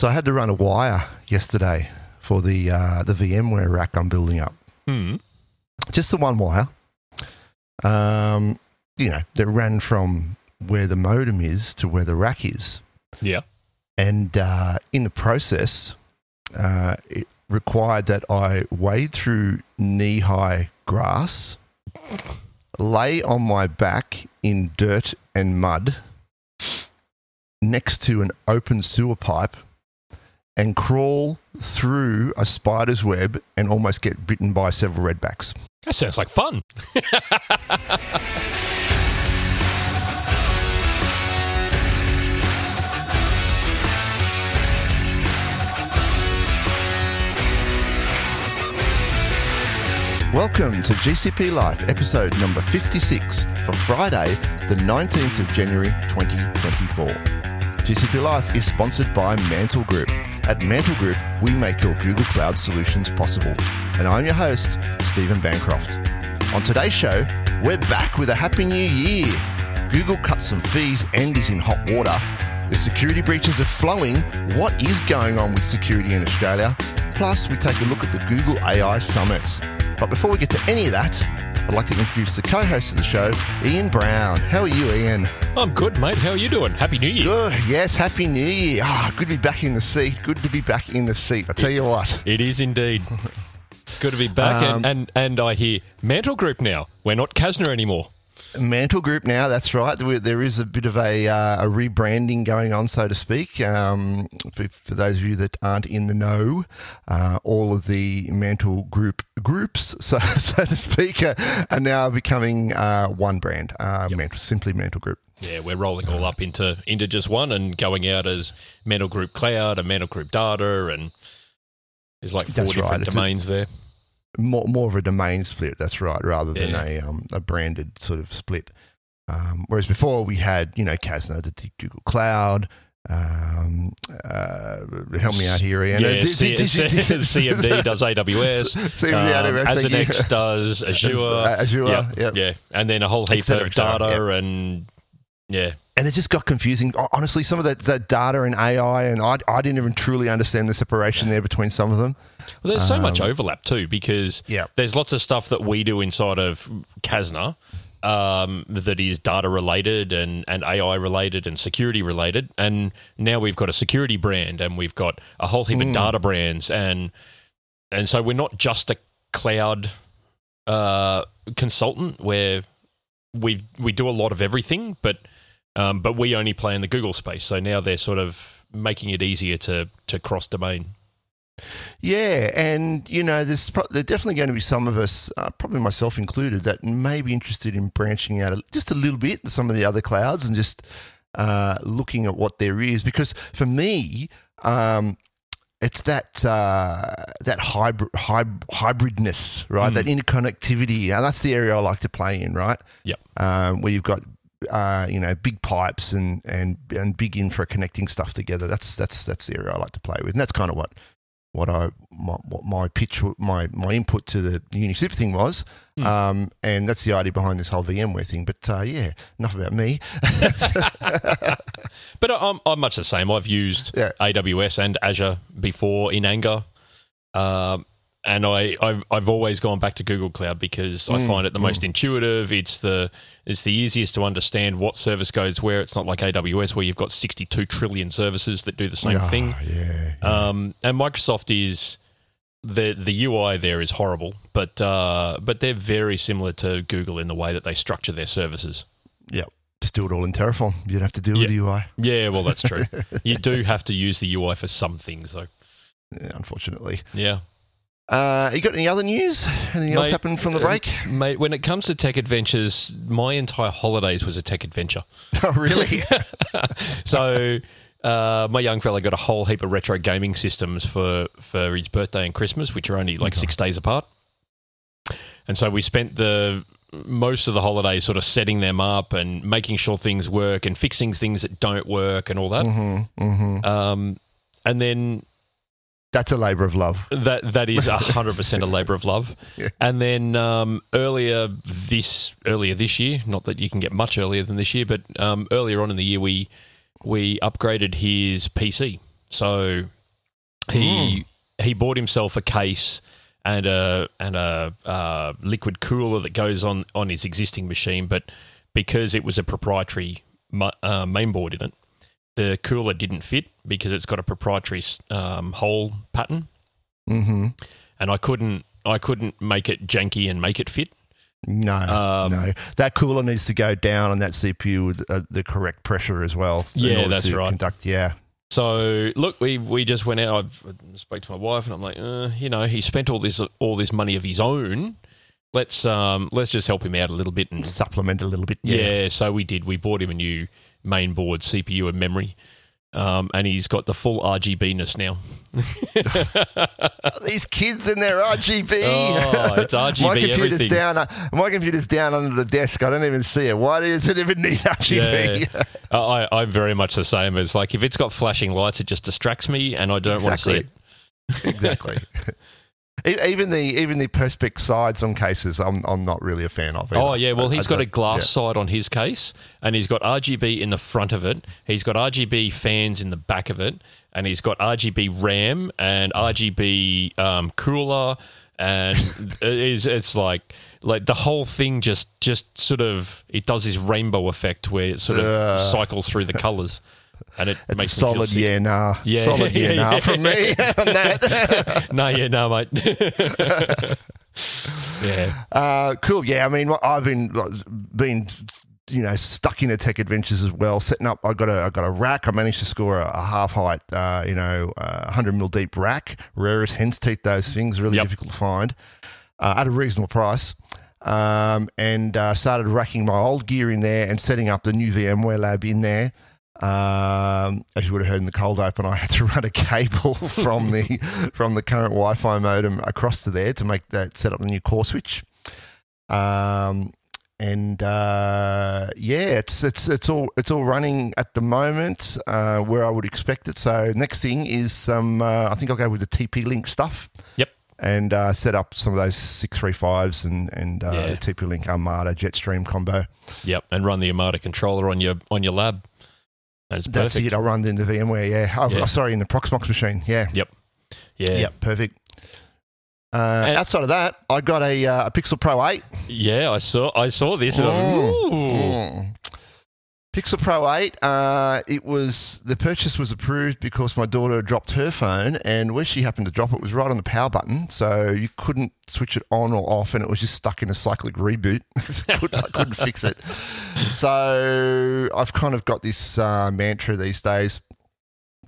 So I had to run a wire yesterday for the uh, the VMware rack I'm building up. Hmm. Just the one wire. Um, you know, that ran from where the modem is to where the rack is. Yeah. And uh, in the process, uh, it required that I wade through knee high grass, lay on my back in dirt and mud next to an open sewer pipe, and crawl through a spider's web and almost get bitten by several redbacks. That sounds like fun. Welcome to GCP Life, episode number 56 for Friday, the 19th of January 2024. GCP Life is sponsored by Mantel Group. At Mantel Group, we make your Google Cloud solutions possible. And I'm your host, Stephen Bancroft. On today's show, we're back with a Happy New Year. Google cut some fees and is in hot water. The security breaches are flowing. What is going on with security in Australia? Plus, we take a look at the Google AI Summit. But before we get to any of that, I'd like to introduce the co-host of the show, Ian Brown. How are you, Ian? I'm good, mate. How are you doing? Happy New Year. Good. Yes, Happy New Year. Ah, good to be back in the seat. Good to be back in the seat. I tell you what. It is indeed. Good to be back. Um, and, and, and I hear Mantel Group now. We're not Kasna anymore. Mantel Group now, that's right. There is a bit of a, uh, a rebranding going on, so to speak. Um, for, for those of you that aren't in the know, uh, all of the Mantel Group groups, so, so to speak, are, are now becoming uh, one brand, uh, Mantel, simply Mantel Group. Yeah, we're rolling all up into into just one and going out as Mantel Group Cloud and Mantel Group Data, and there's like four That's right. different a- domains there. More more of a domain split. That's right, rather than Yeah. a um, a branded sort of split. Um, whereas before we had, you know, Kasna, the the Google Cloud. Um, uh, help me out here, Ian. Yeah, Uh, C- C- CMD does AWS. CMD, um, AWS, you. Does Azure. Uh, Azure, yeah, yep. yeah, and then a whole heap cetera, of data and yeah, and it just got confusing. Honestly, some of that, that data and AI, and I, I didn't even truly understand the separation there between some of them. Well, there's so much Um, overlap too because Yeah. there's lots of stuff that we do inside of Kasna um, that is data related and, and AI related and security related. And now we've got a security brand and we've got a whole heap Mm. of data brands. And, and so we're not just a cloud uh, consultant where we, we do a lot of everything, but, um, but we only play in the Google space. So now they're sort of making it easier to, to cross domain. Yeah, and you know, there's pro- there's definitely going to be some of us, uh, probably myself included, that may be interested in branching out a, just a little bit to some of the other clouds and just uh, looking at what there is. Because for me, um, it's that uh, that hybrid, hyb- hybridness, right? That interconnectivity. Now, that's the area I like to play in, right? Yep. Um, where you've got uh, you know big pipes and and and big infra connecting stuff together. That's that's that's the area I like to play with, and that's kind of what what I my, what my pitch my my input to the Unixip thing was, Hmm. um, and that's the idea behind this whole VMware thing. But uh, yeah, enough about me. But I'm, I'm much the same. I've used Yeah. AWS and Azure before in anger. Um, and I, I've, I've always gone back to Google Cloud because I Mm, find it the most intuitive. It's the it's the easiest to understand what service goes where. It's not like AWS where you've got 62 trillion services that do the same Ah, thing. Yeah, Um, and Microsoft is the the UI there is horrible, but uh, but they're very similar to Google in the way that they structure their services. yeah. Just do it all in Terraform. You don't have to deal with the UI. Yeah, well, that's true. you do have to use the UI for some things, though. Yeah, unfortunately. Yeah. Uh, you got any other news? Anything else happened from the uh, break? Mate, when it comes to tech adventures, my entire holidays was a tech adventure. oh, really? So, uh, my young fella got a whole heap of retro gaming systems for, for his birthday and Christmas, which are only like six days apart. And so we spent the most of the holidays sort of setting them up and making sure things work and fixing things that don't work and all that. mm-hmm, mm-hmm. Um, and then That's a labour of love. That that is hundred percent a labour of love. Yeah. And then um, earlier this earlier this year, not that you can get much earlier than this year, but um, earlier on in the year we we upgraded his PC So he he bought himself a case and a and a uh, liquid cooler that goes on on his existing machine, but because it was a proprietary mu- uh, mainboard in it, the cooler didn't fit because it's got a proprietary um, hole pattern, Mm-hmm. and I couldn't I couldn't make it janky and make it fit. No, Um, no. That cooler needs to go down on that CPU with uh, the correct pressure as well. Yeah, that's right. Conduct, yeah. So look, we we just went out. I spoke to my wife, and I'm like, uh, you know, he spent all this all this money of his own. Let's um let's just help him out a little bit and Supplement a little bit. yeah. Yeah. So we did. We bought him a new main board, CPU, and memory. Um, and he's got the full RGBness now. These kids and their RGB. Oh, it's RGB my computer's everything. down. Uh, my computer's down under the desk. I don't even see it. Why does it even need RGB? Yeah. I, I'm very much the same. It's like if it's got flashing lights, it just distracts me, and I don't want to see it. exactly. Even the even the perspex sides on cases, I'm I'm not really a fan of. Oh yeah, well I- he's I got a glass yeah. side on his case, and he's got RGB in the front of it. He's got RGB fans in the back of it, and he's got RGB RAM and RGB um, cooler, and it is it's like like the whole thing just just sort of it does this rainbow effect where it sort of Ugh. cycles through the colours, and it It's a makes feel solid yeah, nah. Yeah, solid yeah, yeah, nah yeah. from me on that. no, yeah, no, mate. yeah, Uh, cool. Yeah, I mean, I've been been you know stuck into tech adventures as well. Setting up, I got a I got a rack. I managed to score a, a half height, uh, you know, uh, hundred mil deep rack. Rarest hen's teeth. Those things really Yep. difficult to find uh, at a reasonable price. Um, and uh, started racking my old gear in there and setting up the new VMware lab in there. Um, as you would have heard in the cold open, I had to run a cable from the from the current Wi-Fi modem across to there to make that set up the new core switch. Um, and uh, yeah, it's it's it's all it's all running at the moment uh, where I would expect it. So next thing is some. Uh, I think I'll go with the TP Link stuff. Yep. And uh, set up some of those six three fives and and uh, Yeah. the TP Link Omada Jetstream combo. yep, and run the Omada controller on your on your lab. That's That's it. I'll run into VMware. Yeah. Oh, Yeah. sorry, in the Proxmox machine. Yeah. Yep. Yeah. Yeah. Perfect. Uh, outside of that, I got a, uh, a Pixel Pro 8. Yeah, I saw I saw this. I Mm. Ooh. Mm. Pixel Pro 8, uh, it was the purchase was approved because my daughter dropped her phone, and where she happened to drop it was right on the power button, so you couldn't switch it on or off, and it was just stuck in a cyclic reboot. couldn't, I couldn't fix it. So I've kind of got this uh, mantra these days: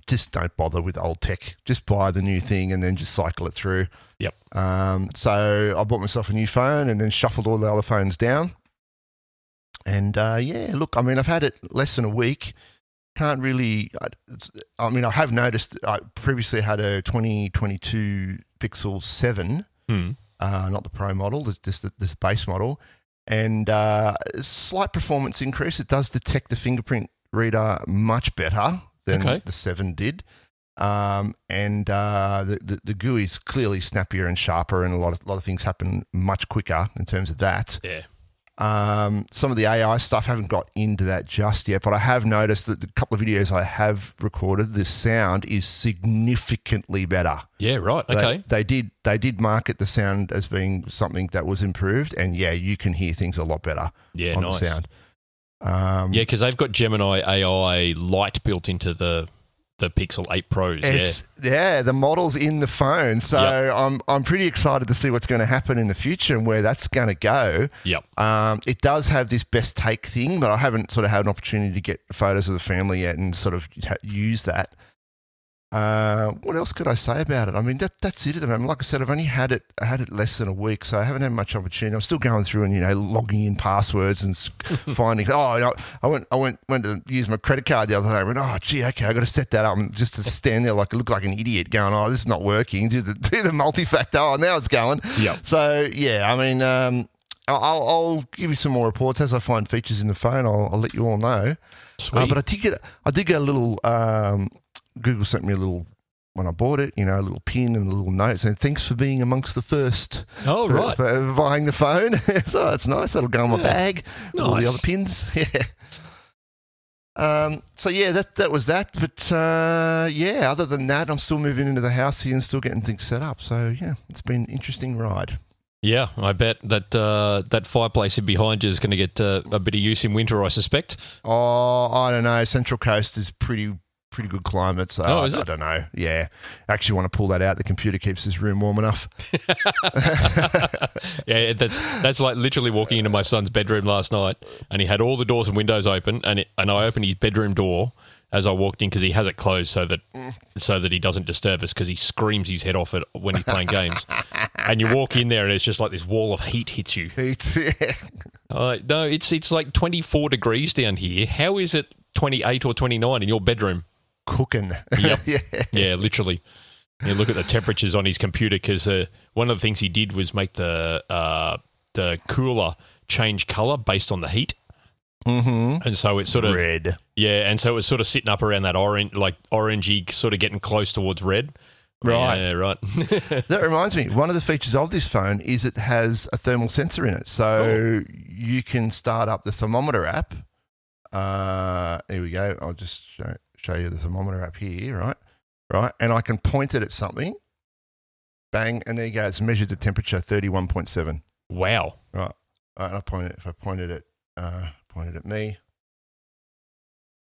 just don't bother with old tech. Just buy the new thing and then just cycle it through. Yep. Um, so I bought myself a new phone and then shuffled all the other phones down. And uh, yeah, look, I mean, I've had it less than a week. Can't really. I, I mean, I have noticed. I previously had a 2022 Pixel Seven, Hmm. uh, not the Pro model, it's just the, this base model, and uh, slight performance increase. It does detect the fingerprint reader much better than Okay. the Seven did. Um, and uh, the, the the GUI is clearly snappier and sharper, and a lot of lot of things happen much quicker in terms of that. Yeah. Um, some of the AI stuff haven't got into that just yet, but I have noticed that the couple of videos I have recorded, the sound is significantly better. Yeah, right. They- Okay. They, did they did market the sound as being something that was improved, and yeah, you can hear things a lot better Yeah, on nice. the sound. Um, Yeah, because they've got Gemini AI light built into the the Pixel 8 Pros. It's yeah, the model's in the phone, so Yep. I'm I'm pretty excited to see what's going to happen in the future and where that's going to go. yeah. Yep. Um, it does have this best take thing, but I haven't sort of had an opportunity to get photos of the family yet and sort of use that. Uh, what else could I say about it? I mean, that that's it at the moment. Like I said, I've only had it I had it less than a week, so I haven't had much opportunity. I'm still going through and you know logging in passwords and finding. Oh, you know, I went I went went to use my credit card the other day. I went, oh, gee, okay, I got to set that up, and just to stand there like look like an idiot, going, oh, this is not working. Do the do the multi factor. Oh, now it's going. Yep. So yeah, I mean, um, I'll, I'll I'll give you some more reports as I find features in the phone. I'll, I'll let you all know. Sweet. Uh, but I did get I did get a little. Um, Google sent me a little when I bought it. You know, a little pin and a little note saying thanks for being amongst the first. oh, for, right. for buying the phone. so that's nice. That'll go in my Yeah. bag. with All the other pins. Yeah. Um, so yeah, that that was that. But uh, yeah, other than that, I'm still moving into the house here and still getting things set up. So yeah, it's been an interesting ride. Yeah, I bet that uh, that fireplace in behind you is going to get uh, a bit of use in winter. I suspect. Oh, I don't know. Central Coast is pretty pretty good climate. So Oh, I, is I don't know. Yeah, I actually want to pull that out. The computer keeps this room warm enough. Yeah, that's that's like literally walking into my son's bedroom last night, and he had all the doors and windows open, and it, and I opened his bedroom door as I walked in because he has it closed so that so that he doesn't disturb us because he screams his head off it when he's playing games. And you walk in there, and it's just like this wall of heat hits you. Heat. Uh, no, it's it's like twenty four degrees down here. How is it twenty eight or twenty nine in your bedroom? Cooking. Yep. yeah. Yeah, literally. You look at the temperatures on his computer because uh, one of the things he did was make the uh, the cooler change color based on the heat, Mm-hmm. and so it's sort of Red. yeah, and so it was sort of sitting up around that orange, like orangey, sort of getting close towards red. Right. Yeah, right. That reminds me, one of the features of this phone is it has a thermal sensor in it. So you can start up the thermometer app. Uh, here we go. I'll just show, show you the thermometer up here, right? Right. And I can point it at something. Bang. And there you go. It's measured the temperature, 31.7. wow. Right. Right. And I point it, if I pointed it, uh, pointed at me.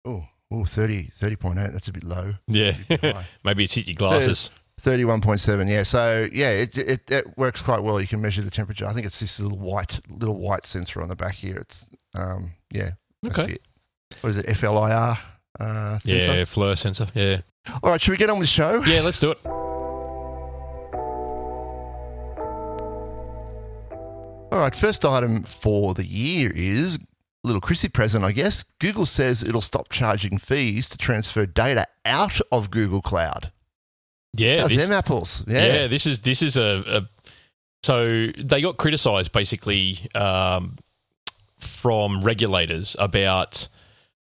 Oh, oh, 30, 30.8. That's a bit low. Yeah. High. Maybe it's hit your glasses. Thirty-one point seven. Yeah. So yeah, it, it it works quite well. You can measure the temperature. I think it's this little white little white sensor on the back here. It's um yeah. that's Okay. it. What is it? FLIR uh, sensor. Yeah, FLIR sensor. Yeah. All right. Should we get on with the show? Yeah, let's do it. All right. First item for the year is a little Chrissy present, I guess. Google says it'll stop charging fees to transfer data out of Google Cloud. Yeah. How's this- them apples? Yeah. Yeah. this is this is a, a so they got criticised basically um, from regulators about,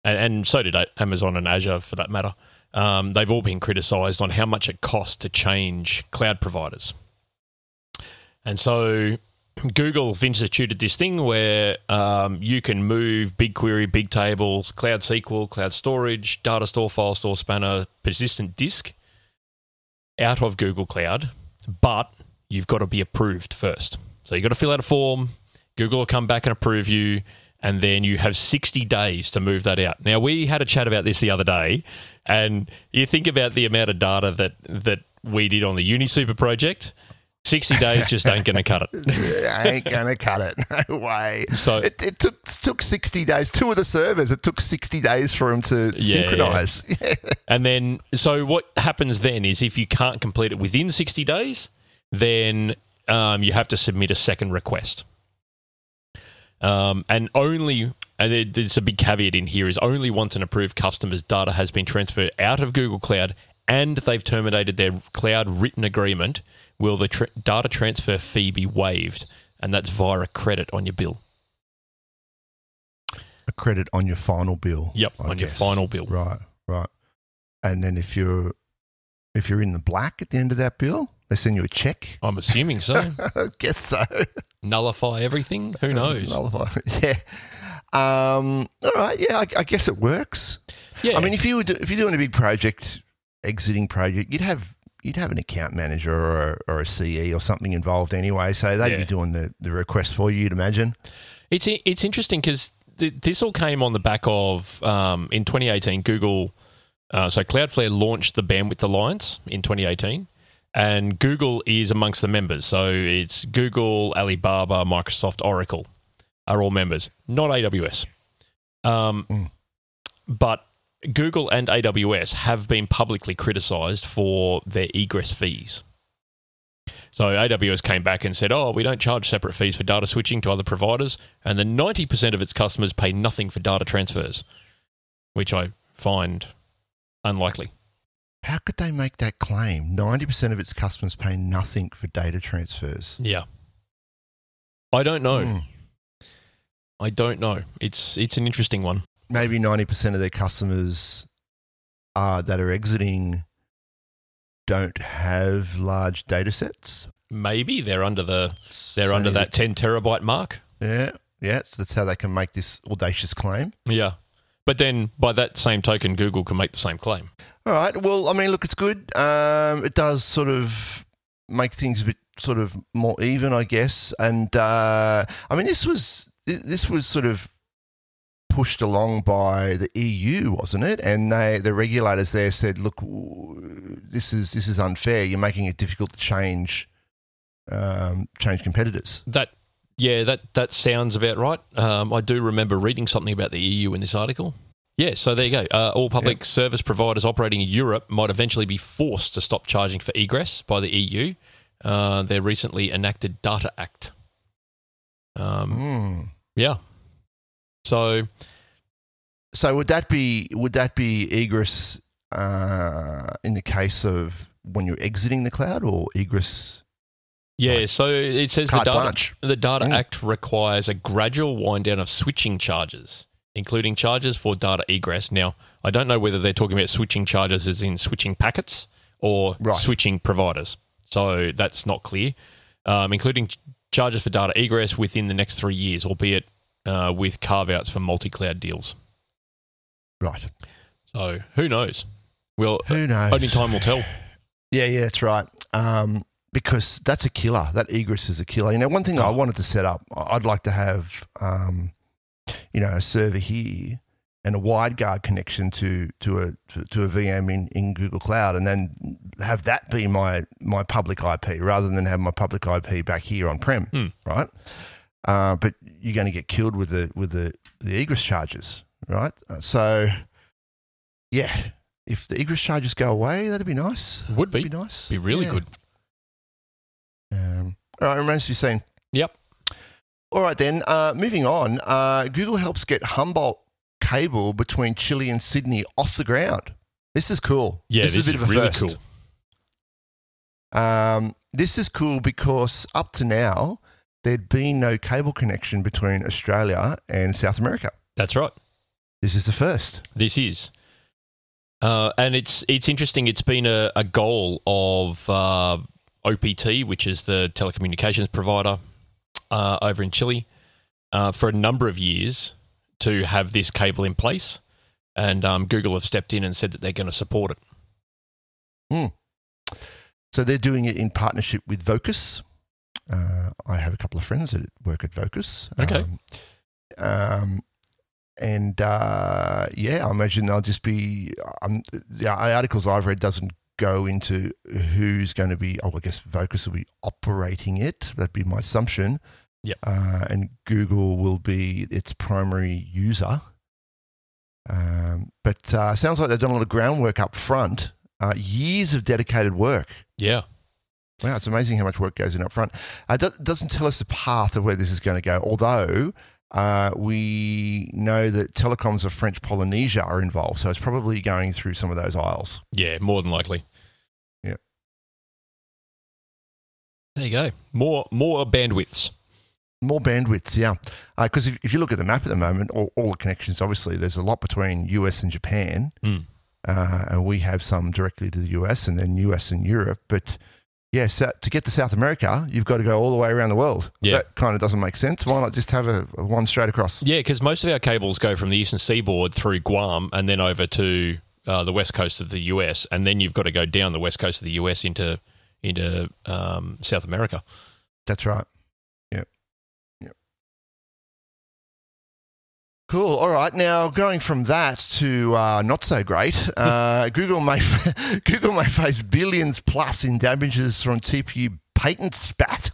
and, and so did Amazon and Azure for that matter. Um, they've all been criticised on how much it costs to change cloud providers, and so Google have instituted this thing where um, you can move BigQuery, Big Tables, Cloud SQL, Cloud Storage, Data Store, File Store, Spanner, Persistent Disk out of Google Cloud, but you've got to be approved first. So you've got to fill out a form. Google will come back and approve you, and then you have 60 days to move that out. Now, we had a chat about this the other day, and you think about the amount of data that, that we did on the UniSuper project. 60 days just ain't going to cut it. Ain't gonna cut it. No way. So- it, it took took sixty days. Two of the servers. It took sixty days for them to Yeah, synchronize. Yeah. And then, so what happens then is if you can't complete it within 60 days, then um, you have to submit a second request. Um, and only, and there's a big caveat in here, is only once an approved customer's data has been transferred out of Google Cloud and they've terminated their cloud written agreement will the tr- data transfer fee be waived. And that's via a credit on your bill. A credit on your final bill. Yep, I on your final bill. Right, right. And then if you're if you're in the black at the end of that bill, they send you a check. I'm assuming so. I guess so. Nullify everything? Who knows? Nullify. Yeah. Um, all right. Yeah, I, I guess it works. Yeah. I mean, if you were do, if you're doing a big project, exiting project, you'd have you'd have an account manager or a, or a CE or something involved anyway. So they'd Yeah. be doing the, the request for you. You'd imagine. It's it's interesting because th- this all came on the back of um, in 2018 Google. Uh, so Cloudflare launched the Bandwidth Alliance in 2018, and Google is amongst the members. So it's Google, Alibaba, Microsoft, Oracle are all members, not AWS. Um, Mm. But Google and AWS have been publicly criticised for their egress fees. So AWS came back and said, "Oh, we don't charge separate fees for data switching to other providers," and then ninety percent of its customers pay nothing for data transfers, which I find unlikely. How could they make that claim? Ninety percent of its customers pay nothing for data transfers. Yeah, I don't know. Hmm. I don't know. It's it's an interesting one. Maybe ninety percent of their customers uh, that are exiting don't have large data sets. Maybe they're under the they're under that ten terabyte mark. Yeah, yeah. So that's how they can make this audacious claim. Yeah, But then, by that same token, Google can make the same claim. All right. Well, I mean, look, it's good. Um, it does sort of make things a bit sort of more even, I guess. And uh, I mean, this was this was sort of pushed along by the EU, wasn't it? And they, the regulators there said, "Look, this is this is unfair. You're making it difficult to change um, change competitors." That yeah, that that sounds about right. Um, I do remember reading something about the EU in this article. Yeah, so there you go. Uh, all public service providers operating in Europe might eventually be forced to stop charging for egress by the EU. Uh, their recently enacted Data Act. Um, Mm. Yeah. So So would that be would that be egress uh, in the case of when you're exiting the cloud, or egress yeah, so it says the data, blanche? the Data Mm. Act requires a gradual wind down of switching charges, including charges for data egress. Now, I don't know whether they're talking about switching charges as in switching packets or Right. switching providers. So that's not clear. Um, including ch- charges for data egress within the next three years, albeit uh, with carve outs for multi cloud deals. Right. So who knows? Well, Who knows? only time will tell. Yeah, yeah, that's right. Um, because that's a killer. That egress is a killer. You know, one thing I wanted to set up, I'd like to have, um, you know, a server here and a WireGuard connection to to a to, to a VM in, in Google Cloud, and then have that be my my public IP rather than have my public IP back here on prem, Hmm. right? Uh, but you're going to get killed with the with the the egress charges, right? Uh, so, yeah, if the egress charges go away, that'd be nice. Would be. Be nice. Be really Yeah. good. Um, all right, remains to be seen. Yep. All right, then. Uh, moving on. Uh, Google helps get Humboldt cable between Chile and Sydney off the ground. This is cool. Yeah, this, is a bit of a really first. cool. Um, this is cool because up to now there'd been no cable connection between Australia and South America. That's right. This is the first. This is. Uh, and it's it's interesting. It's been a, a goal of uh, OPT, which is the telecommunications provider uh, over in Chile, uh, for a number of years to have this cable in place. And um, Google have stepped in and said that they're going to support it. So they're doing it in partnership with Vocus. Uh, I have a couple of friends that work at Vocus. Okay. Um, um, and uh, yeah, I imagine they'll just be. Um, the articles I've read doesn't go into who's going to be. Oh, I guess Vocus will be operating it. That'd be my assumption. Yep. Uh, and Google will be its primary user. Um, but uh, sounds like they've done a lot of groundwork up front. Uh, years of dedicated work. Yeah. Wow, it's amazing how much work goes in up front. Uh, It do- doesn't tell us the path of where this is going to go, although uh, we know that telecoms of French Polynesia are involved, so it's probably going through some of those isles. Yeah, more than likely. Yeah. There you go. More more bandwidths. More bandwidths, yeah. Because if, if you look at the map at the moment, all, all the connections, obviously, there's a lot between US and Japan, Mm. uh, and we have some directly to the US and then US and Europe. But yeah, so to get to South America, you've got to go all the way around the world. Yeah. That kind of doesn't make sense. Why not just have a, a one straight across? Yeah, because most of our cables go from the eastern seaboard through Guam and then over to uh, the west coast of the US, and then you've got to go down the west coast of the US into into um, South America. That's right. Cool. All right. Now going from that to uh, not so great, uh, Google may Google may face billions plus in damages from TPU patent spat.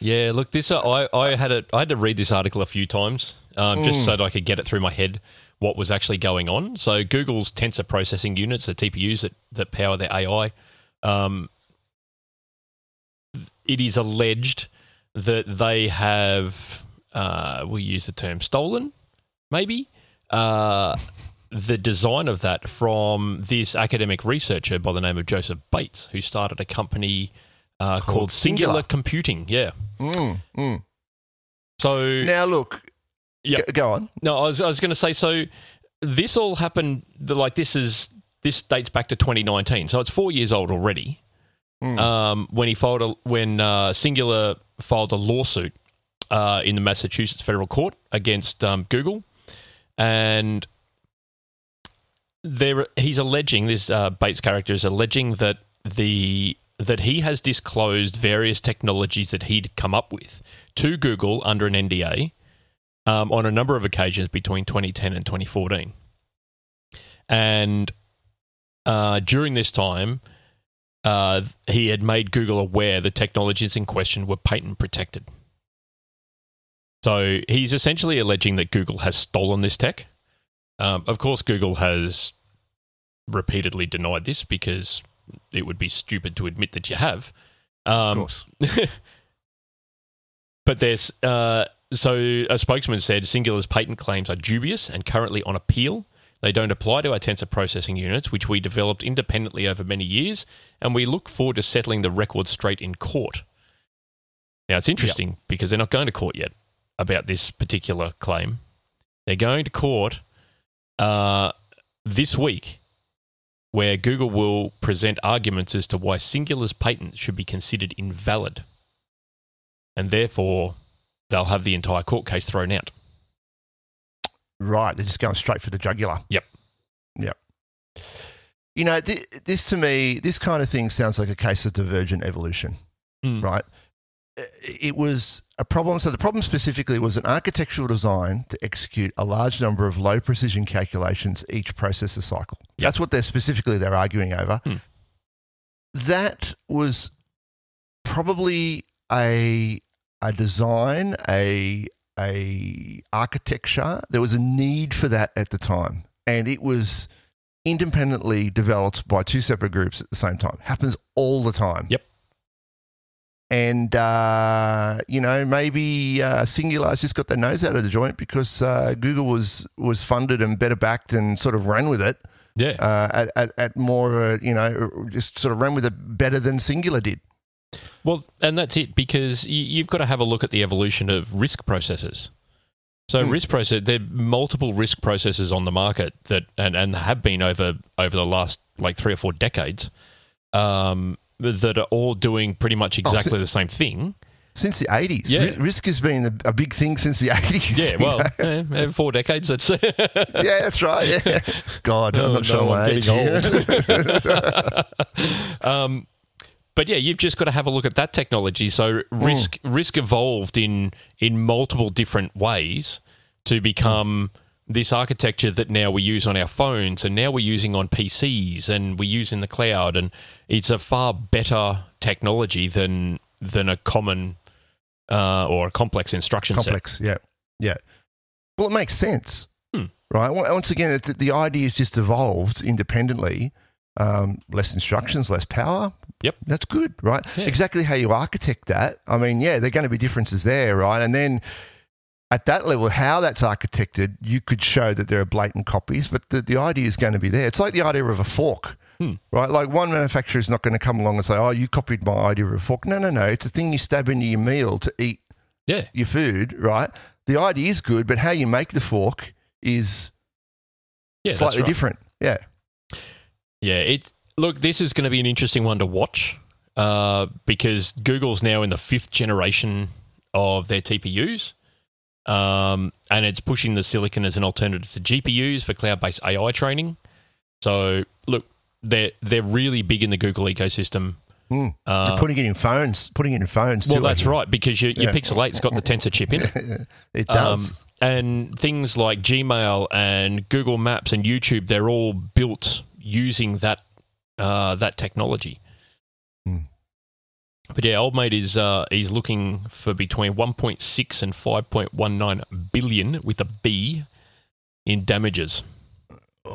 Yeah, look, this uh, I I had a I had to read this article a few times um, just Mm. so that I could get it through my head what was actually going on. So Google's tensor processing units, the TPUs that that power their AI, um, it is alleged that they have uh, we use the term stolen, maybe. Uh, the design of that from this academic researcher by the name of Joseph Bates, who started a company uh, Called called, Singular. Singular. Computing. Yeah. Mm, mm. So Now look. Yeah. Go, go on. no, I was I was going to say so. This all happened. the- Like this is this dates back to 2019, so it's four years old already. Mm. Um, when he filed a, when uh, Singular filed a lawsuit uh, in the Massachusetts federal court against um, Google, and there he's alleging this uh, Bates character is alleging that the that he has disclosed various technologies that he'd come up with to Google under an NDA um, on a number of occasions between 2010 and 2014, and uh, during this time. Uh, he had made Google aware the technologies in question were patent protected. So he's essentially alleging that Google has stolen this tech. Um, of course, Google has repeatedly denied this because it would be stupid to admit that you have. Um, of course. but there's uh, so a spokesman said Singular's patent claims are dubious and currently on appeal. They don't apply to our tensor processing units, which we developed independently over many years, and we look forward to settling the record straight in court. Now, it's interesting because they're not going to court yet about this particular claim. They're going to court uh, this week where Google will present arguments as to why Singular's patent should be considered invalid. And therefore, they'll have the entire court case thrown out. Right. They're just going straight for the jugular. Yep. Yep. You know, th- this to me, this kind of thing sounds like a case of divergent evolution, Mm. right? It was a problem. So the problem specifically was an architectural design to execute a large number of low precision calculations each processor cycle. Yep. That's what they're specifically they're arguing over. Hmm. That was probably a a design, a a architecture. There was a need for that at the time, and it was independently developed by two separate groups at the same time. Happens all the time. Yep. And uh, you know, maybe uh, Singular's just got their nose out of the joint because uh, Google was was funded and better backed and sort of ran with it Yeah. uh, at, at at more a you know just sort of ran with it better than Singular did. Well, and that's it because you've got to have a look at the evolution of RISC processors. So Hmm. RISC process, there are multiple RISC processors on the market that and, and have been over over the last like three or four decades, um, that are all doing pretty much exactly the same thing. Since the eighties, Yeah. RISC has been a, a big thing since the eighties. Yeah, well, eh, four decades. That's yeah, that's right. Yeah. God, I'm Oh, not sure no, my I'm age. getting um, but yeah, you've just got to have a look at that technology. So RISC RISC evolved in in multiple different ways to become this architecture that now we use on our phones and now we're using on PCs and we use in the cloud and it's a far better technology than than a common uh, or a complex instruction set. Complex. Yeah, yeah. Well, it makes sense, Hmm. right? Once again, the idea is just evolved independently. Um, less instructions, less power. Yep. that's good, right? Yeah. Exactly how you architect that. I mean, yeah, there are going to be differences there, right? And then at that level, how that's architected, you could show that there are blatant copies, but the, the idea is going to be there. It's like the idea of a fork, Hmm. right? Like one manufacturer is not going to come along and say, "Oh, you copied my idea of a fork." No, no, no. It's a thing you stab into your meal to eat Yeah, your food, right? The idea is good, but how you make the fork is yeah, slightly right. different. Yeah. Yeah, it look. This is going to be an interesting one to watch uh, because Google's now in the fifth generation of their TPUs, um, and it's pushing the silicon as an alternative to GPUs for cloud-based AI training. So, look, they're they're really big in the Google ecosystem. Mm. Uh, They're putting it in phones, putting it in phones. well, too, that's right because your, your Yeah. Pixel 8's got the Tensor chip in it. it does. Um, and things like Gmail and Google Maps and YouTube, they're all built using that uh, that technology. But yeah, old mate is uh, he's looking for between 1.6 and 5.19 billion with a B in damages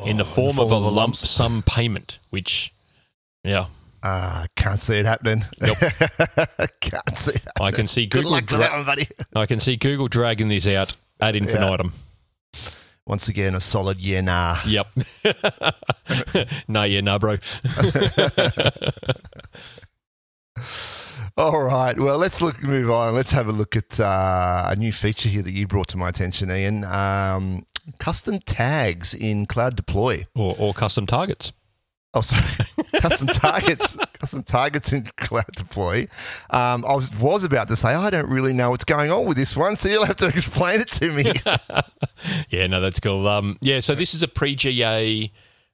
in the Oh, form of a lump lumps. sum payment, which yeah, Ah, can't see it happening. Yep. can't see it happening. I can see Good Google luck with dra- that one, buddy. I can see Google dragging this out ad infinitum. Once again, a solid yeah, nah. Yep. nah, yeah, nah, bro. All right. Well, let's look. Move on. Let's have a look at uh, a new feature here that you brought to my attention, Ian. Um, custom tags in Cloud Deploy. or, or custom targets. Oh, sorry. custom targets. Custom targets in Cloud Deploy. Um, I was, was about to say I don't really know what's going on with this one, so you'll have to explain it to me. Yeah, no, that's cool. Um, yeah, so this is a pre GA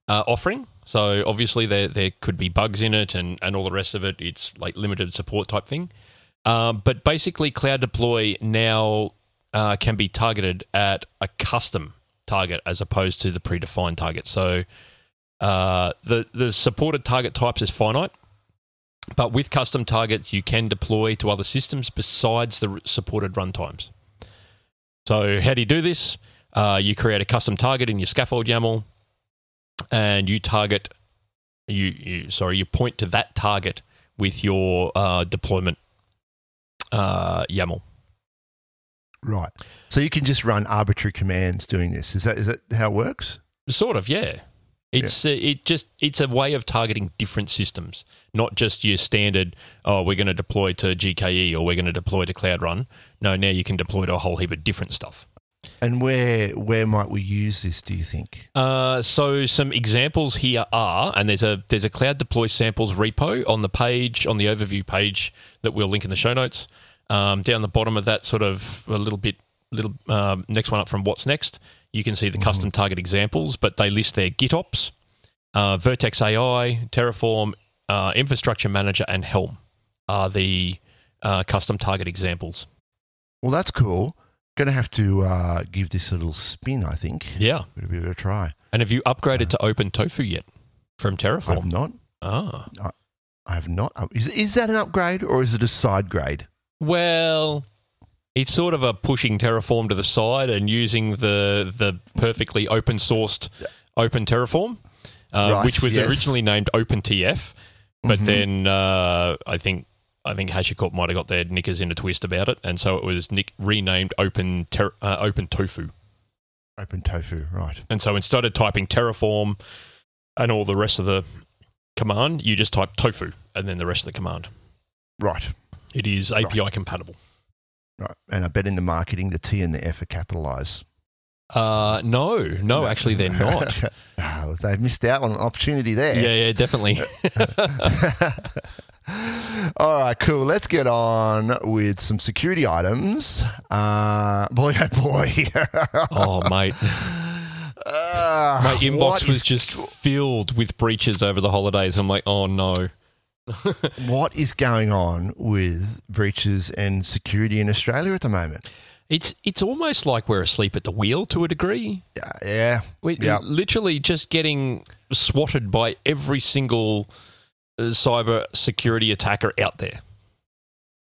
uh, offering. So obviously there there could be bugs in it and, and all the rest of it. It's like limited support type thing. Um, but basically, Cloud Deploy now uh, can be targeted at a custom target as opposed to the predefined target. So uh, the the supported target types is finite, but with custom targets, you can deploy to other systems besides the supported runtimes. So how do you do this? Uh, you create a custom target in your Skaffold YAML, and you target you, you sorry you point to that target with your uh, deployment uh, YAML. Right. So you can just run arbitrary commands doing this. Is that is that how it works? Sort of, yeah. It's uh, it just it's a way of targeting different systems, not just your standard. Oh, we're going to deploy to GKE or we're going to deploy to Cloud Run. No, now you can deploy to a whole heap of different stuff. And where where might we use this? Do you think? Uh, so some examples here are, and there's a there's a Cloud Deploy samples repo on the page on the overview page that we'll link in the show notes. Um, down the bottom of that, sort of a little bit, little um, next one up from what's next. You can see the custom target examples, but they list their GitOps, uh, Vertex AI, Terraform, uh, Infrastructure Manager, and Helm are the uh, custom target examples. Well, that's cool. Going to have to uh, give this a little spin. I think. Yeah. Give it a bit of a try. And have you upgraded to Open Tofu yet from Terraform? I've not. Ah. I have not. Uh, Is is that an upgrade or is it a side grade? Well, it's sort of a pushing Terraform to the side and using the the perfectly open sourced Open Terraform, uh, Right, which was yes. originally named OpenTF, but Mhm. then uh, I think I think HashiCorp might have got their knickers in a twist about it, and so it was nick- renamed Open ter- uh, Open Tofu. Open tofu, right? And so instead of typing Terraform and all the rest of the command, you just type tofu and then the rest of the command. Right. It is API compatible. Right. And I bet in the marketing, the T and the F are capitalized. Uh, no, no, actually they're not. Ah, they've missed out on an opportunity there. yeah, yeah, definitely. All right, cool. Let's get on with some security items. Uh, boy, oh boy. oh, mate, Uh, my inbox was just filled with breaches over the holidays. I'm like, oh no. what is going on with breaches and security in Australia at the moment? It's it's almost like we're asleep at the wheel to a degree. Yeah, yeah. We Yeah. literally just getting swatted by every single Uh, cyber security attacker out there.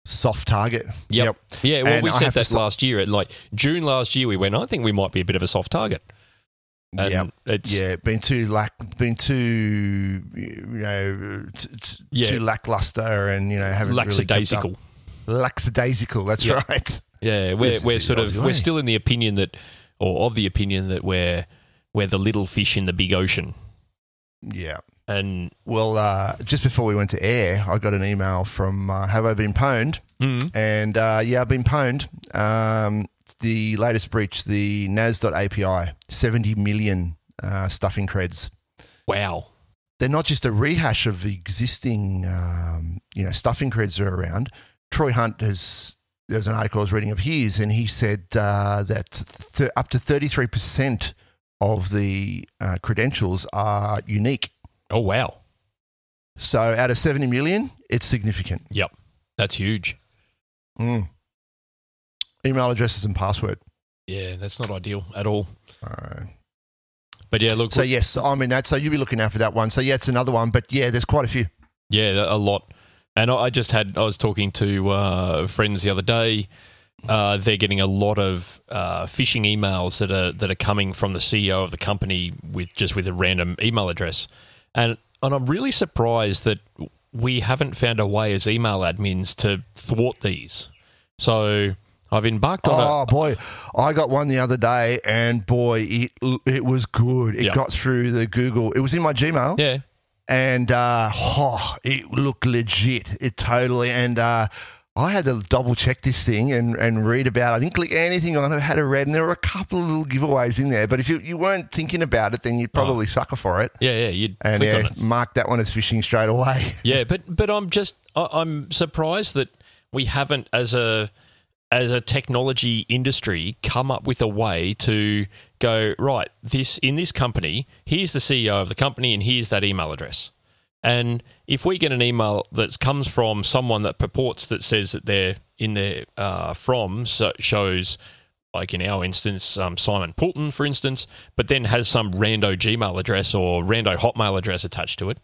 Soft target. Yep. Yeah, well, And we I said that last year. At like June last year, we went. I think we might be a bit of a soft target. And Yep. it's Yeah, been too lack, been too you know, t- t- Yeah. too lackluster, and you know, haven't really kept up. lackadaisical. Lackadaisical. That's Yeah. right. Yeah, we're we're sort of we're still in the opinion that, or of the opinion that we're we're the little fish in the big ocean, Yeah. And Well, uh, just before we went to air, I got an email from uh, Have I Been Pwned? mm, And uh, yeah, I've been pwned. Um, the latest breach, the Naz.API, 70 million uh, stuffing creds. wow, They're not just a rehash of existing, um, you know, stuffing creds that are around. Troy Hunt has, there's an article I was reading of his, and he said uh, that th- up to 33% of the uh, credentials are unique. Oh wow, So out of 70 million, it's significant. yep, that's huge. Mm. Email addresses and password. Yeah, that's not ideal at all. Uh, But yeah, look, so yes, I'm in that. So you'll be looking out for that one. So yeah, it's another one. But yeah, there's quite a few. Yeah, a lot. And I I just had I was talking to uh, friends the other day. Uh, they're getting a lot of uh, phishing emails that are that are coming from the CEO of the company with just with a random email address, and and I'm really surprised that we haven't found a way as email admins to thwart these. So I've embarked on Oh boy, I got one the other day, and boy, it it was good. It Yeah. got through the Google. It was in my Gmail, yeah. and uh, oh, it looked legit. It totally and. Uh, I had to double check this thing and, and read about it. I didn't click anything on it. I had a read, and there were a couple of little giveaways in there. But if you, you weren't thinking about it, then you'd probably sucker for it. Yeah, yeah, you'd And click on yeah, mark that one as phishing straight away. Yeah, but but I'm just I, I'm surprised that we haven't as a as a technology industry, come up with a way to go right. This in this company, here's the CEO of the company, and here's that email address. And if we get an email that comes from someone that purports that says that they're in their uh, from so shows, like in our instance, um, Simon Poulton, for instance, but then has some rando Gmail address or rando Hotmail address attached to it,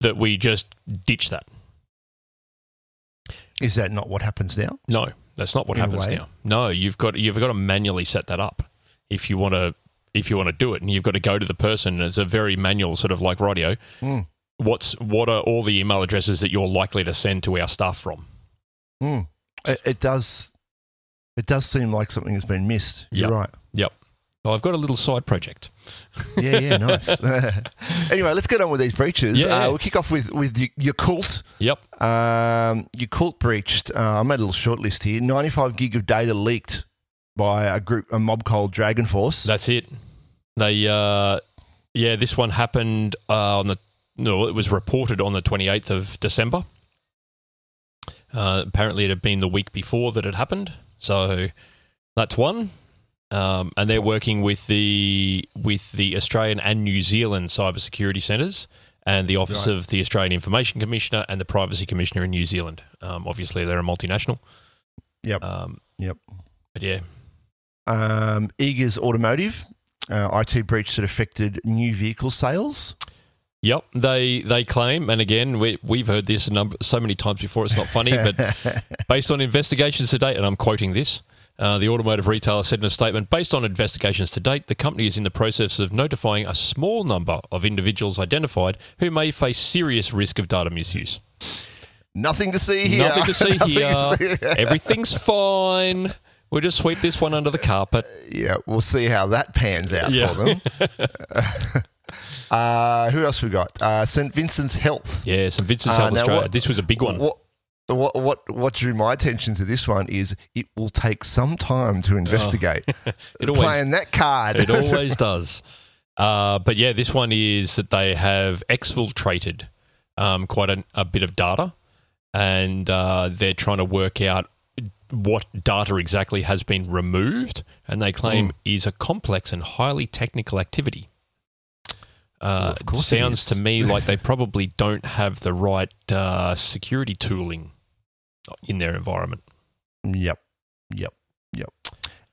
that we just ditch that. Is that not what happens now? No, that's not what In happens now. No, you've got you've got to manually set that up if you want to if you want to do it, and you've got to go to the person. It's a very manual sort of like radio. Mm. What's what are all the email addresses that you're likely to send to our staff from? Mm. It, it does. It does seem like something has been missed. You're right. Yep. Well, I've got a little side project. Yeah, yeah, nice. anyway, let's get on with these breaches. Yeah, yeah. Uh, we'll kick off with with Yakult. Yep. Um, Yakult breached. Uh, I made a little short list here. Ninety-five gig of data leaked by a group, a mob called DragonForce. That's it. They, uh, yeah, this one happened uh, on the, no, it was reported on the 28th of December. Uh, apparently, it had been the week before that it happened. So that's one. Um, and they're working with the with the Australian and New Zealand cybersecurity centres and the Office Right. of the Australian Information Commissioner and the Privacy Commissioner in New Zealand. Um, obviously, they're a multinational. Yep. Um, Yep. But yeah, Um, Eagers Automotive. Uh, IT breach that affected new vehicle sales. Yep, they they claim, and again, we, we've heard this a number so many times before. It's not funny, but based on investigations to date, and I'm quoting this, uh, the automotive retailer said in a statement: based on investigations to date, the company is in the process of notifying a small number of individuals identified who may face serious risk of data misuse. Nothing to see here. Nothing to see Nothing here. to see- Everything's fine. We'll just sweep this one under the carpet. yeah, we'll see how that pans out Yeah. for them. uh, who else we got? Uh, St. Vincent's Health. Yeah, St Vincent's Uh, Health Australia. what- this was a big one. What, what what what drew my attention to this one is it will take some time to investigate. Oh. It always- Playing that card. It always does. Uh, but yeah, this one is that they have exfiltrated um, quite a, a bit of data, and uh, they're trying to work out what data exactly has been removed, and they claim is a complex and highly technical activity. Well, Uh, of course it sounds to me like they probably don't have the right uh, security tooling in their environment. Yep, yep, yep.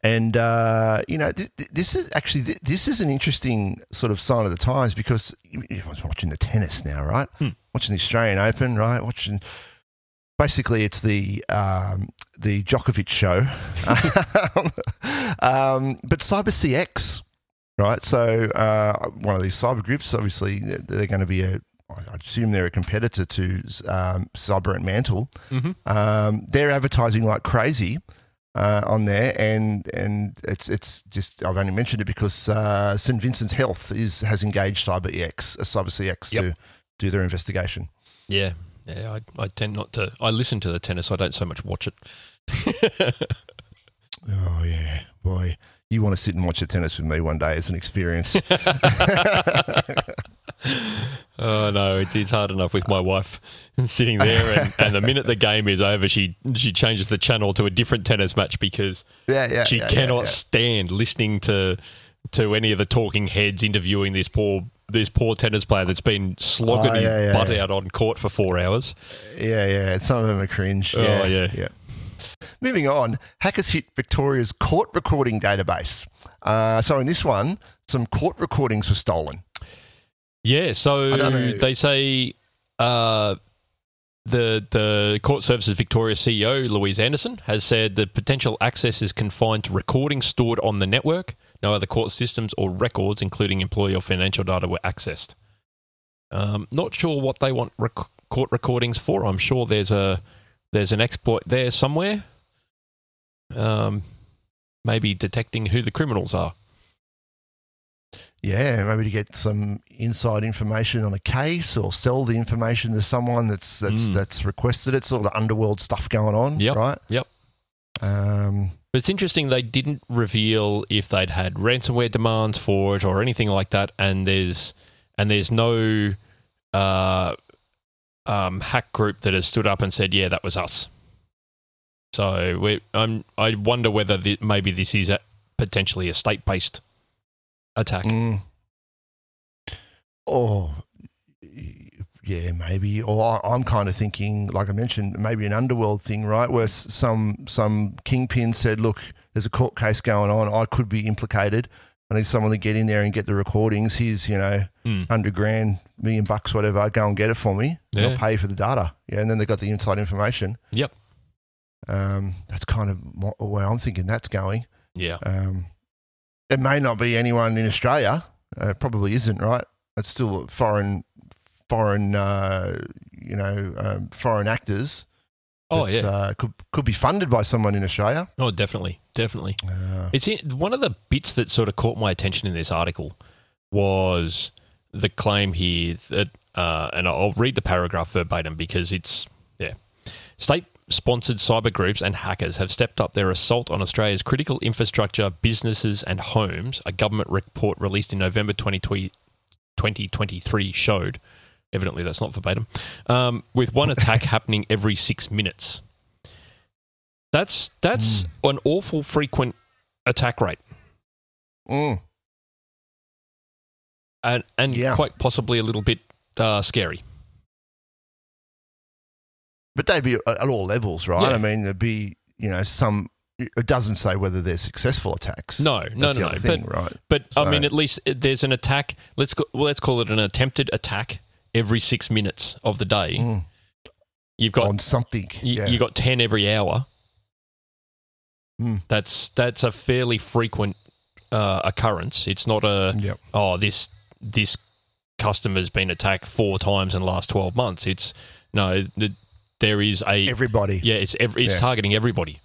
And uh, you know, th- th- this is actually th- this is an interesting sort of sign of the times because everyone's watching the tennis now, right? Hmm. Watching the Australian Open, right? Watching. Basically, it's the um, the Djokovic show, um, but CyberCX, right? So uh, one of these cyber groups, obviously, they're going to be a. I assume they're a competitor to um, Cyber and Mantel Mm-hmm. um, they're advertising like crazy uh, on there, and and it's it's just I've only mentioned it because uh, St Vincent's Health is has engaged Cyber EX, uh, CyberCX Yep. to do their investigation. Yeah, yeah. I, I tend not to. I listen to the tennis. I don't so much watch it. Oh yeah, boy, you want to sit and watch the tennis with me one day as an experience? oh no, it's, it's hard enough with my wife sitting there, and, and the minute the game is over, she she changes the channel to a different tennis match because yeah, yeah. she yeah, cannot stand listening to to any of the talking heads interviewing this poor this poor tennis player that's been slogging Oh, his yeah, yeah, butt out on court for four hours. Yeah, yeah. Some of them are cringe. Oh, Yeah, yeah. Moving on, hackers hit Victoria's court recording database. Uh, so in this one, some court recordings were stolen. Yeah, so I don't know. they say uh, the the Court Services Victoria CEO Louise Anderson has said the potential access is confined to recordings stored on the network. No other court systems or records, including employee or financial data, were accessed. Um, not sure what they want rec- court recordings for. I'm sure there's a there's an exploit there somewhere. Um, maybe detecting who the criminals are. Yeah, maybe to get some inside information on a case or sell the information to someone that's that's Mm. that's requested it. Sort of underworld stuff going on, Yep, right? yep. Um, But it's interesting they didn't reveal if they'd had ransomware demands for it or anything like that. And there's and there's no uh, um, hack group that has stood up and said, "Yeah, that was us." So we I'm, I wonder whether th- maybe this is a, potentially a state based attack. Mm. Or, yeah, maybe. Or I'm kind of thinking, like I mentioned, maybe an underworld thing, right? Where some some kingpin said, "Look, there's a court case going on. I could be implicated. I need someone to get in there and get the recordings. Here's, you know, Mm. hundred grand, million bucks, whatever. Go and get it for me. Yeah. I'll pay for the data. Yeah, and then they got the inside information. Yep. Um, that's kind of where I'm thinking that's going. Yeah. Um, it may not be anyone in Australia. Uh, it probably isn't, right? It's still foreign, foreign, uh, you know, um, foreign actors. Oh that, yeah. uh, could could be funded by someone in Australia. oh, definitely, definitely. Uh, It's in, one of the bits that sort of caught my attention in this article was the claim here that, uh, and I'll read the paragraph verbatim because it's yeah, state sponsored cyber groups and hackers have stepped up their assault on Australia's critical infrastructure, businesses, and homes. A government report released in November 2020, 2023 showed. Evidently, that's not verbatim. Um, with one attack happening every six minutes. That's that's an awful frequent attack rate, mm, and and Yeah. quite possibly a little bit uh, scary. But they'd be at, all levels, right? Yeah. I mean, there'd be you know some. It doesn't say whether they're successful attacks. No, no, That's no, no. thing, right? But I mean, at least there's an attack. Let's go, well, let's call it an attempted attack every six minutes of the day. Mm, You've got on something. you, yeah. you got ten every hour. Mm. That's that's a fairly frequent uh, occurrence. It's not a Yep. oh this this customer's been attacked four times in the last twelve months. It's no, the, there is a Everybody. yeah. It's every, it's Yeah. targeting everybody.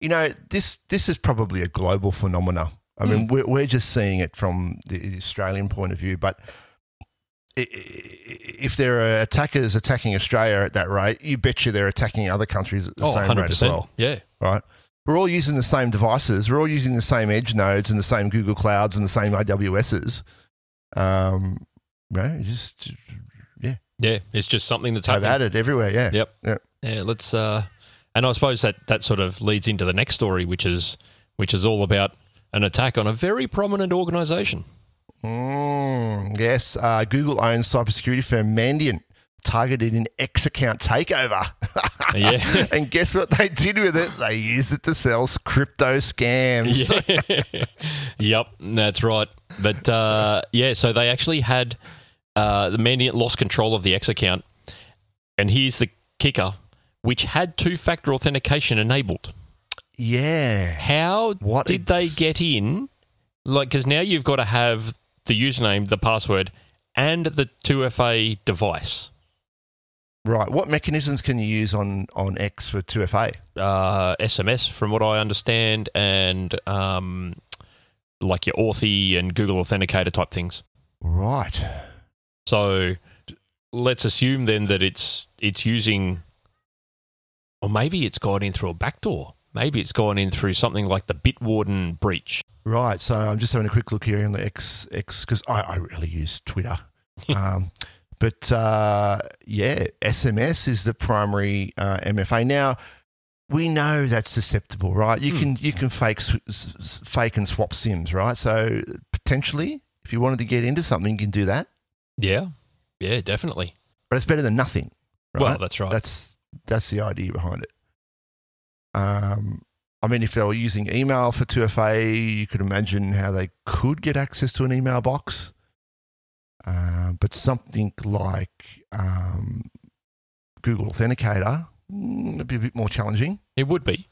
you know this this is probably a global phenomena. I Hmm. mean, we're, we're just seeing it from the Australian point of view, but if there are attackers attacking Australia at that rate, you bet you they're attacking other countries at the Oh, same 100 rate as well, Yeah, right? We're all using the same devices. We're all using the same edge nodes and the same Google Clouds and the same AWSs. Um, you know, just yeah. It's just something that's happening. added everywhere. Yeah. Yep. Yep. Yeah, let's. Uh, and I suppose that that sort of leads into the next story, which is which is all about an attack on a very prominent organisation. Mm, yes, uh, Google owns cybersecurity firm Mandiant targeted an X account takeover. Yeah. and guess what they did with it? They used it to sell crypto scams. Yeah. yep, that's right. But uh, yeah, so they actually had uh, the Mandiant lost control of the X account, and here's the kicker, which had two-factor authentication enabled. Yeah. How What did they get in? Like, because now you've got to have the username, the password, and the 2FA device. Right. What mechanisms can you use on, on X for 2FA? Uh, SMS, from what I understand, and um, like your Authy and Google Authenticator type things. Right. So let's assume then that it's it's using, or maybe it's gone in through a backdoor. Maybe it's gone in through something like the Bitwarden breach. Right. So I'm just having a quick look here on the X X because I, I really use Twitter. um, but uh, yeah, SMS is the primary uh, MFA. Now we know that's susceptible, right? You Hmm. can you can fake fake and swap sims, right? So potentially, if you wanted to get into something, you can do that. Yeah, yeah, definitely. But it's better than nothing, right? Well, that's right. That's that's the idea behind it. Um, I mean, if they were using email for 2FA, you could imagine how they could get access to an email box. Uh, but something like um, Google Authenticator mm, would be a bit more challenging. It would be,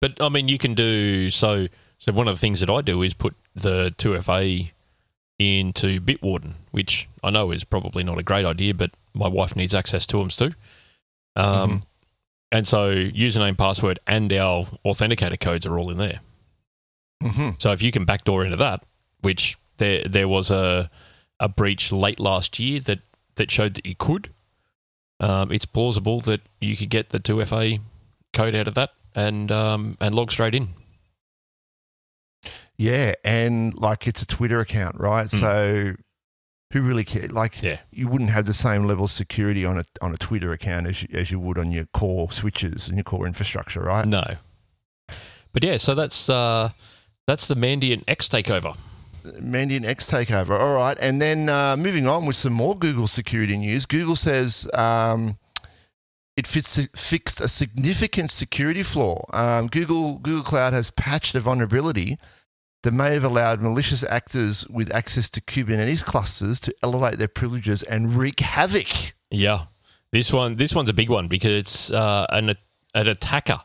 but I mean, you can do so. So one of the things that I do is put the two FA into Bitwarden, which I know is probably not a great idea, but my wife needs access to them too. Um, Mhm. And so username, password, and our authenticator codes are all in there. hmm So if you can backdoor into that, which there there was a a breach late last year that that showed that you could, um, it's plausible that you could get the two FA code out of that and um, and log straight in. Yeah, and like it's a Twitter account, right? Mm. So who really care? Like, Yeah. you wouldn't have the same level of security on a on a Twitter account as you, as you would on your core switches and your core infrastructure, right? No. But yeah, so that's uh, that's the Mandiant X takeover. Mandiant X takeover. All right, and then uh, moving on with some more Google security news. Google says um, it fits, fixed a significant security flaw. Um, Google Google Cloud has patched a vulnerability that may have allowed malicious actors with access to Kubernetes clusters to elevate their privileges and wreak havoc. Yeah, this one this one's a big one because it's uh, an an attacker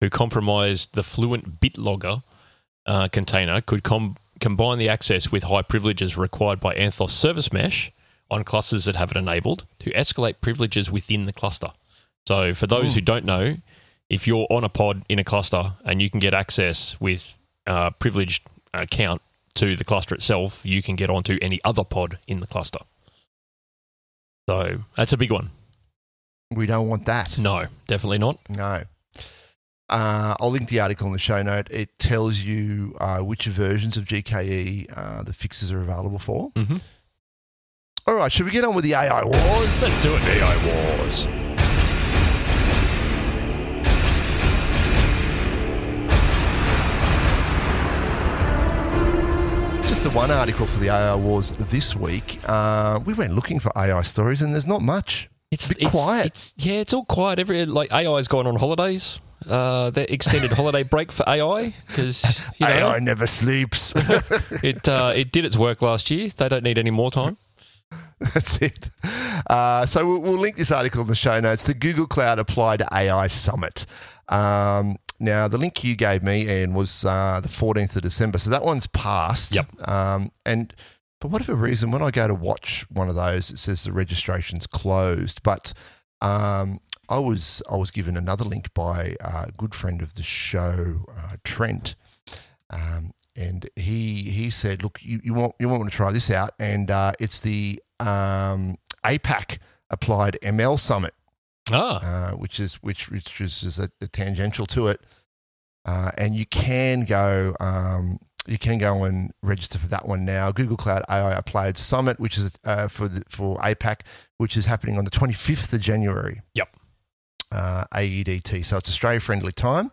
who compromised the Fluent Bit logger uh, container could com- combine the access with high privileges required by Anthos Service Mesh on clusters that have it enabled to escalate privileges within the cluster. So, for those who don't know, if you're on a pod in a cluster and you can get access with uh, privileged account to the cluster itself, you can get onto any other pod in the cluster. So that's a big one. We don't want that. No, definitely not. No. Uh, I'll link the article in the show note. It tells you uh, which versions of GKE uh, the fixes are available for. Mhm. All right, should we get on with the AI wars? Let's do it, AI Wars. Just the one article for the AI wars this week. Uh, we went looking for AI stories, and there's not much. It's A bit quiet. It's, yeah, it's all quiet. Every like AI's gone on holidays. Uh, their extended holiday break for AI because you know, AI never sleeps. it uh, it did its work last year. They don't need any more time. That's it. Uh, so we'll, we'll link this article in the show notes. The Google Cloud Applied AI Summit. Um, now, the link you gave me, Ian, was uh, the 14th of December. So that one's passed. Yep. Um, and for whatever reason, when I go to watch one of those, it says the registration's closed. But um, I was I was given another link by a good friend of the show, uh, Trent. Um, and he he said, "Look, you, you want you want to try this out, and uh, it's the um, APAC Applied ML Summit, Ah, uh, which is which which is just a, a tangential to it, uh, and you can go um, you can go and register for that one now. Google Cloud AI Applied Summit, which is uh, for the, for APAC, which is happening on the twenty fifth of January. Yep. Uh, AEDT, so it's Australia friendly time.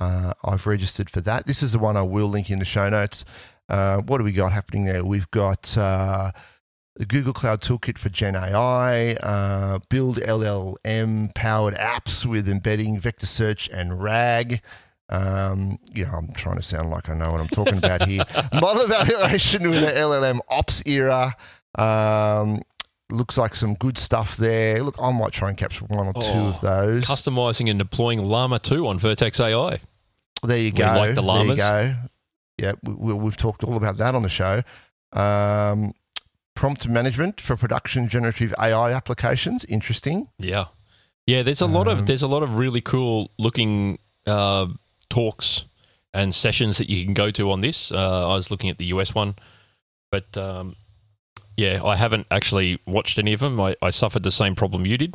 Uh, I've registered for that. This is the one I will link in the show notes. Uh, what do we got happening there? We've got uh, the Google Cloud Toolkit for Gen AI, uh, build LLM powered apps with embedding vector search and RAG. Um, you know, I'm trying to sound like I know what I'm talking about here. Model evaluation with the LLM ops era. Um, looks like some good stuff there. Look, I might try and capture one or two Oh, of those. customizing and deploying Llama 2 on Vertex AI. There you We go. like the There you llamas. go. Yeah, we, we, we've talked all about that on the show. Um, prompt management for production generative AI applications. Interesting. Yeah, yeah. There's a lot Um, of there's a lot of really cool looking uh, talks and sessions that you can go to on this. Uh, I was looking at the US one, but um, yeah, I haven't actually watched any of them. I, I suffered the same problem you did.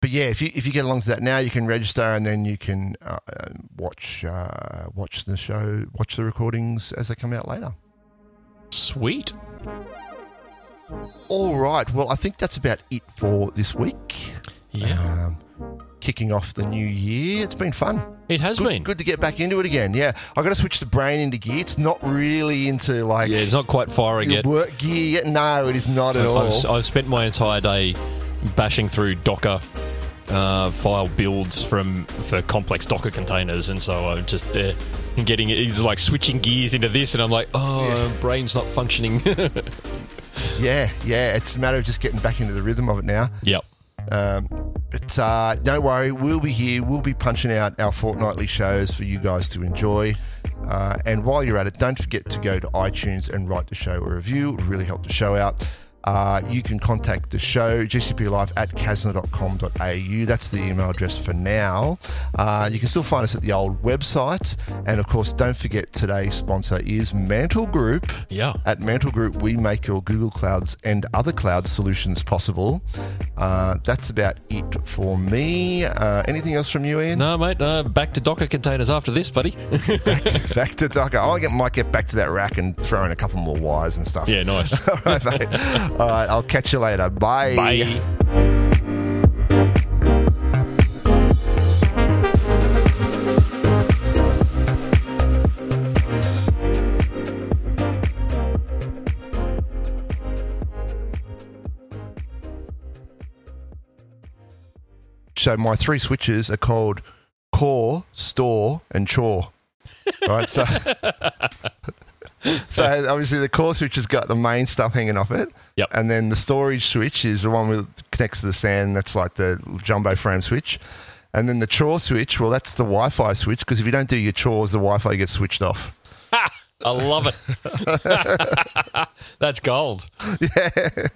But yeah, if you if you get along to that now, you can register and then you can uh, uh, watch uh, watch the show, watch the recordings as they come out later. Sweet. All right. Well, I think that's about it for this week. Yeah, Um, kicking off the new year, it's been fun. it has Good, been. good to get back into it again. Yeah, I got to switch the brain into gear. It's not really into like Yeah, it's not quite firing yet. work gear yet. No, it is not at all. I've, I've spent my entire day bashing through Docker uh, file builds from for complex Docker containers, and so I'm just uh, getting it's like switching gears into this, and I'm like, oh, brain's not functioning. Yeah, yeah. It's a matter of just getting back into the rhythm of it now. yep. Um, but uh, don't worry, we'll be here. We'll be punching out our fortnightly shows for you guys to enjoy. Uh, and while you're at it, don't forget to go to iTunes and write the show a review. It really help the show out. Uh, you can contact the show, gcplive at kasna.com.au. That's the email address for now. Uh, you can still find us at the old website. And of course, don't forget today's sponsor is Mantel Group. Yeah. At Mantel Group, we make your Google Clouds and other cloud solutions possible. Uh, that's about it for me. Uh, anything else from you, Ian? No, mate. Uh, back to Docker containers after this, buddy. back to Docker. I might get back to that rack and throw in a couple more wires and stuff. yeah, nice. All right, mate. All right, I'll catch you later. Bye. Bye. So my three switches are called core, store, and chore. Right, so so obviously the core switch has got the main stuff hanging off it. Yep. And then the storage switch is the one with connects to the SAN. That's like the jumbo frame switch. And then the chore switch, well, that's the Wi-Fi switch because if you don't do your chores, the Wi-Fi gets switched off. I love it. That's gold. Yeah.